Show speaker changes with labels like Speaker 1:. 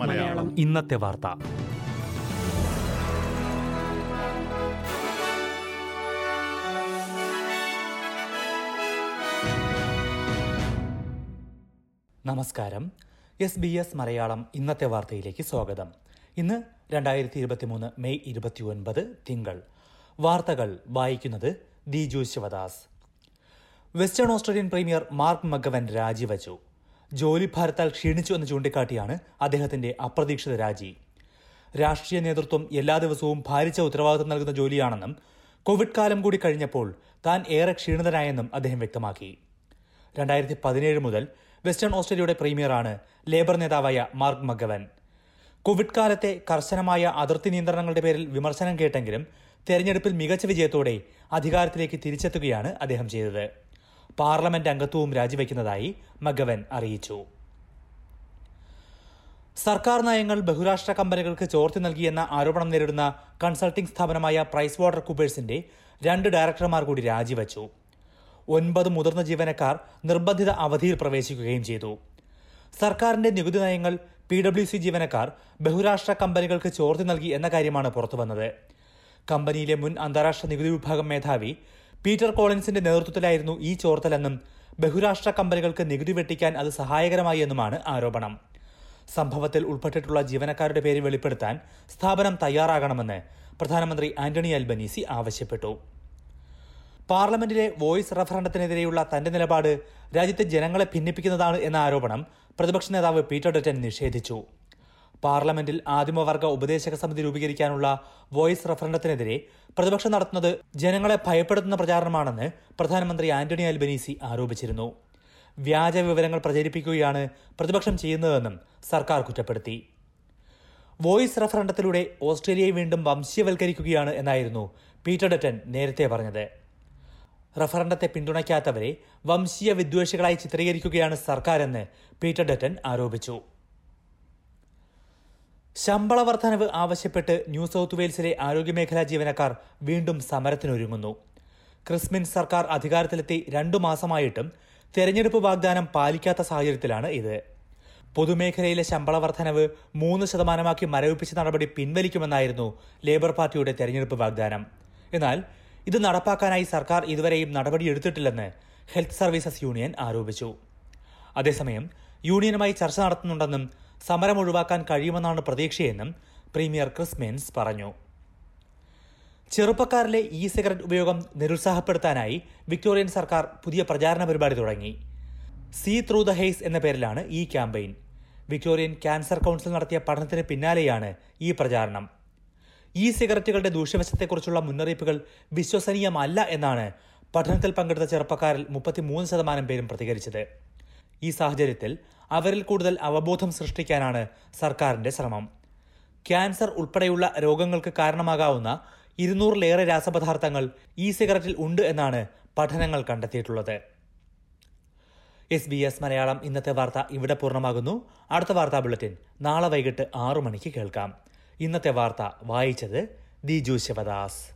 Speaker 1: മലയാളം.
Speaker 2: ഇന്നത്തെ വാർത്ത. നമസ്കാരം. എസ് ബി എസ് മലയാളം ഇന്നത്തെ വാർത്തയിലേക്ക് സ്വാഗതം. ഇന്ന് രണ്ടായിരത്തി ഇരുപത്തിമൂന്ന് മെയ് ഇരുപത്തിയൊൻപത് തിങ്കൾ. വാർത്തകൾ വായിക്കുന്നത് Diju Sivadas. Western Australian premier Mark McGowan രാജിവച്ചു. ജോലിഭാരത്താൽ ക്ഷീണിച്ചു എന്ന് ചൂണ്ടിക്കാട്ടിയാണ് അദ്ദേഹത്തിന്റെ അപ്രതീക്ഷിത രാജി. രാഷ്ട്രീയ നേതൃത്വം എല്ലാ ദിവസവും ഭാരിച്ച ഉത്തരവാദിത്തം നൽകുന്ന ജോലിയാണെന്നും കോവിഡ് കാലം കൂടി കഴിഞ്ഞപ്പോൾ താൻ ഏറെ ക്ഷീണിതനായെന്നും അദ്ദേഹം വ്യക്തമാക്കി. രണ്ടായിരത്തി പതിനേഴ് മുതൽ വെസ്റ്റേൺ ഓസ്ട്രേലിയയുടെ പ്രീമിയറാണ് ലേബർ നേതാവായ മാർക്ക് മഗവൻ. കോവിഡ് കാലത്തെ കർശനമായ അതിർത്തി നിയന്ത്രണങ്ങളുടെ പേരിൽ വിമർശനം കേട്ടെങ്കിലും തെരഞ്ഞെടുപ്പിൽ മികച്ച വിജയത്തോടെ അധികാരത്തിലേക്ക് തിരിച്ചെത്തുകയാണ് അദ്ദേഹം ചെയ്തത്. പാർലമെന്റ് അംഗത്വവും രാജിവെക്കുന്നതായി മഗവൻ അറിയിച്ചു. സർക്കാർ നയങ്ങൾ ബഹുരാഷ്ട്ര കമ്പനികൾക്ക് ചോർത്തി നൽകിയെന്ന ആരോപണം നേരിടുന്ന കൺസൾട്ടിംഗ് സ്ഥാപനമായ പ്രൈസ് വാട്ടർ കൂപ്പേഴ്സിന്റെ രണ്ട് ഡയറക്ടർമാർ കൂടി രാജിവച്ചു. ഒൻപത് മുതിർന്ന ജീവനക്കാർ നിർബന്ധിത അവധിയിൽ പ്രവേശിക്കുകയും ചെയ്തു. സർക്കാരിന്റെ നികുതി നയങ്ങൾ പി ഡബ്ല്യു സി ജീവനക്കാർ ബഹുരാഷ്ട്ര കമ്പനികൾക്ക് ചോർത്തി നൽകി എന്ന കാര്യമാണ് പുറത്തുവന്നത്. കമ്പനിയിലെ മുൻ അന്താരാഷ്ട്ര നികുതി വിഭാഗം മേധാവി പീറ്റർ കോളിൻസിന്റെ നേതൃത്വത്തിലായിരുന്നു ഈ ചോർത്തലെന്നും ബഹുരാഷ്ട്ര കമ്പനികൾക്ക് നികുതി വെട്ടിക്കാൻ അത് സഹായകരമായി എന്നുമാണ് ആരോപണം. സംഭവത്തിൽ ഉൾപ്പെട്ടിട്ടുള്ള ജീവനക്കാരുടെ പേര് വെളിപ്പെടുത്താൻ സ്ഥാപനം തയ്യാറാകണമെന്ന് പ്രധാനമന്ത്രി ആന്റണി അൽബനീസി ആവശ്യപ്പെട്ടു. പാർലമെന്റിലെ വോയിസ് റഫറണ്ടത്തിനെതിരെയുള്ള തന്റെ നിലപാട് രാജ്യത്തെ ജനങ്ങളെ ഭിന്നിപ്പിക്കുന്നതാണ് എന്ന ആരോപണം പ്രതിപക്ഷ നേതാവ് പീറ്റർ ഡറ്റൻ നിഷേധിച്ചു. പാർലമെന്റിൽ ആദിമവർഗ ഉപദേശക സമിതി രൂപീകരിക്കാനുള്ള വോയിസ് റഫറണ്ടത്തിനെതിരെ പ്രതിപക്ഷം നടത്തുന്നത് ജനങ്ങളെ ഭയപ്പെടുത്തുന്ന പ്രചാരണമാണെന്ന് പ്രധാനമന്ത്രി ആന്റണി അൽബനീസി ആരോപിച്ചിരുന്നു. വ്യാജ വിവരങ്ങൾ പ്രചരിപ്പിക്കുകയാണ് പ്രതിപക്ഷം ചെയ്യുന്നതെന്നും സർക്കാർ കുറ്റപ്പെടുത്തി. വോയിസ് റഫറണ്ടത്തിലൂടെ ഓസ്ട്രേലിയയെ വീണ്ടും വംശീയവൽക്കരിക്കുകയാണ് എന്നായിരുന്നു പീറ്റർ ഡറ്റൻ നേരത്തെ പറഞ്ഞത്. റഫറണ്ടത്തെ പിന്തുണയ്ക്കാത്തവരെ വംശീയ വിദ്വേഷികളായി ചിത്രീകരിക്കുകയാണ് സർക്കാരെന്ന് പീറ്റർ ഡറ്റൻ ആരോപിച്ചു. ശമ്പള വർധനവ് ആവശ്യപ്പെട്ട് ന്യൂ സൗത്ത് വെയിൽസിലെ ആരോഗ്യമേഖലാ ജീവനക്കാർ വീണ്ടും സമരത്തിനൊരുങ്ങുന്നു. ക്രിസ്മിൻ സർക്കാർ അധികാരത്തിലെത്തി രണ്ടു മാസമായിട്ടും തെരഞ്ഞെടുപ്പ് വാഗ്ദാനം പാലിക്കാത്ത സാഹചര്യത്തിലാണ് ഇത്. പൊതുമേഖലയിലെ ശമ്പള വർധനവ് മൂന്ന് ശതമാനമാക്കി മരവിപ്പിച്ച നടപടി പിൻവലിക്കുമെന്നായിരുന്നു ലേബർ പാർട്ടിയുടെ തെരഞ്ഞെടുപ്പ് വാഗ്ദാനം. എന്നാൽ ഇത് നടപ്പാക്കാനായി സർക്കാർ ഇതുവരെയും നടപടിയെടുത്തിട്ടില്ലെന്ന് ഹെൽത്ത് സർവീസസ് യൂണിയൻ ആരോപിച്ചു. അതേസമയം യൂണിയനുമായി ചർച്ച നടത്തുന്നുണ്ടെന്നും സമരം ഒഴിവാക്കാൻ കഴിയുമെന്നാണ് പ്രതീക്ഷയെന്നും പ്രീമിയർ ക്രിസ് മെൻസ് പറഞ്ഞു. ചെറുപ്പക്കാരിലെ ഇ സിഗരറ്റ് ഉപയോഗം നിരുത്സാഹപ്പെടുത്താനായി വിക്ടോറിയൻ സർക്കാർ പുതിയ പ്രചാരണ പരിപാടി തുടങ്ങി. സീ ത്രൂ ദ ഹെയ്സ് എന്ന പേരിലാണ് ഈ ക്യാമ്പയിൻ. വിക്ടോറിയൻ ക്യാൻസർ കൗൺസിൽ നടത്തിയ പഠനത്തിന് പിന്നാലെയാണ് ഈ പ്രചാരണം. ഇ സിഗരറ്റുകളുടെ ദൂഷ്യവശത്തെക്കുറിച്ചുള്ള മുന്നറിയിപ്പുകൾ വിശ്വസനീയമല്ല എന്നാണ് പഠനത്തിൽ പങ്കെടുത്ത ചെറുപ്പക്കാരിൽ മുപ്പത്തിമൂന്ന് ശതമാനം പേരും പ്രതികരിച്ചത്. ഈ സാഹചര്യത്തിൽ അവരിൽ കൂടുതൽ അവബോധം സൃഷ്ടിക്കാനാണ് സർക്കാരിന്റെ ശ്രമം. ക്യാൻസർ ഉൾപ്പെടെയുള്ള രോഗങ്ങൾക്ക് കാരണമാകാവുന്ന ഇരുന്നൂറിലേറെ രാസപദാർത്ഥങ്ങൾ ഇ സിഗരറ്റിൽ ഉണ്ട് എന്നാണ് പഠനങ്ങൾ കണ്ടെത്തിയിട്ടുള്ളത്. എസ് ബി എസ് മലയാളം ഇന്നത്തെ വാർത്ത ഇവിടെ പൂർണമാകുന്നു. അടുത്ത വാർത്താ ബുള്ളറ്റിൻ നാളെ വൈകിട്ട് ആറു മണിക്ക് കേൾക്കാം. ഇന്നത്തെ വാർത്ത വായിച്ചത് ദിജു ശിവദാസ്.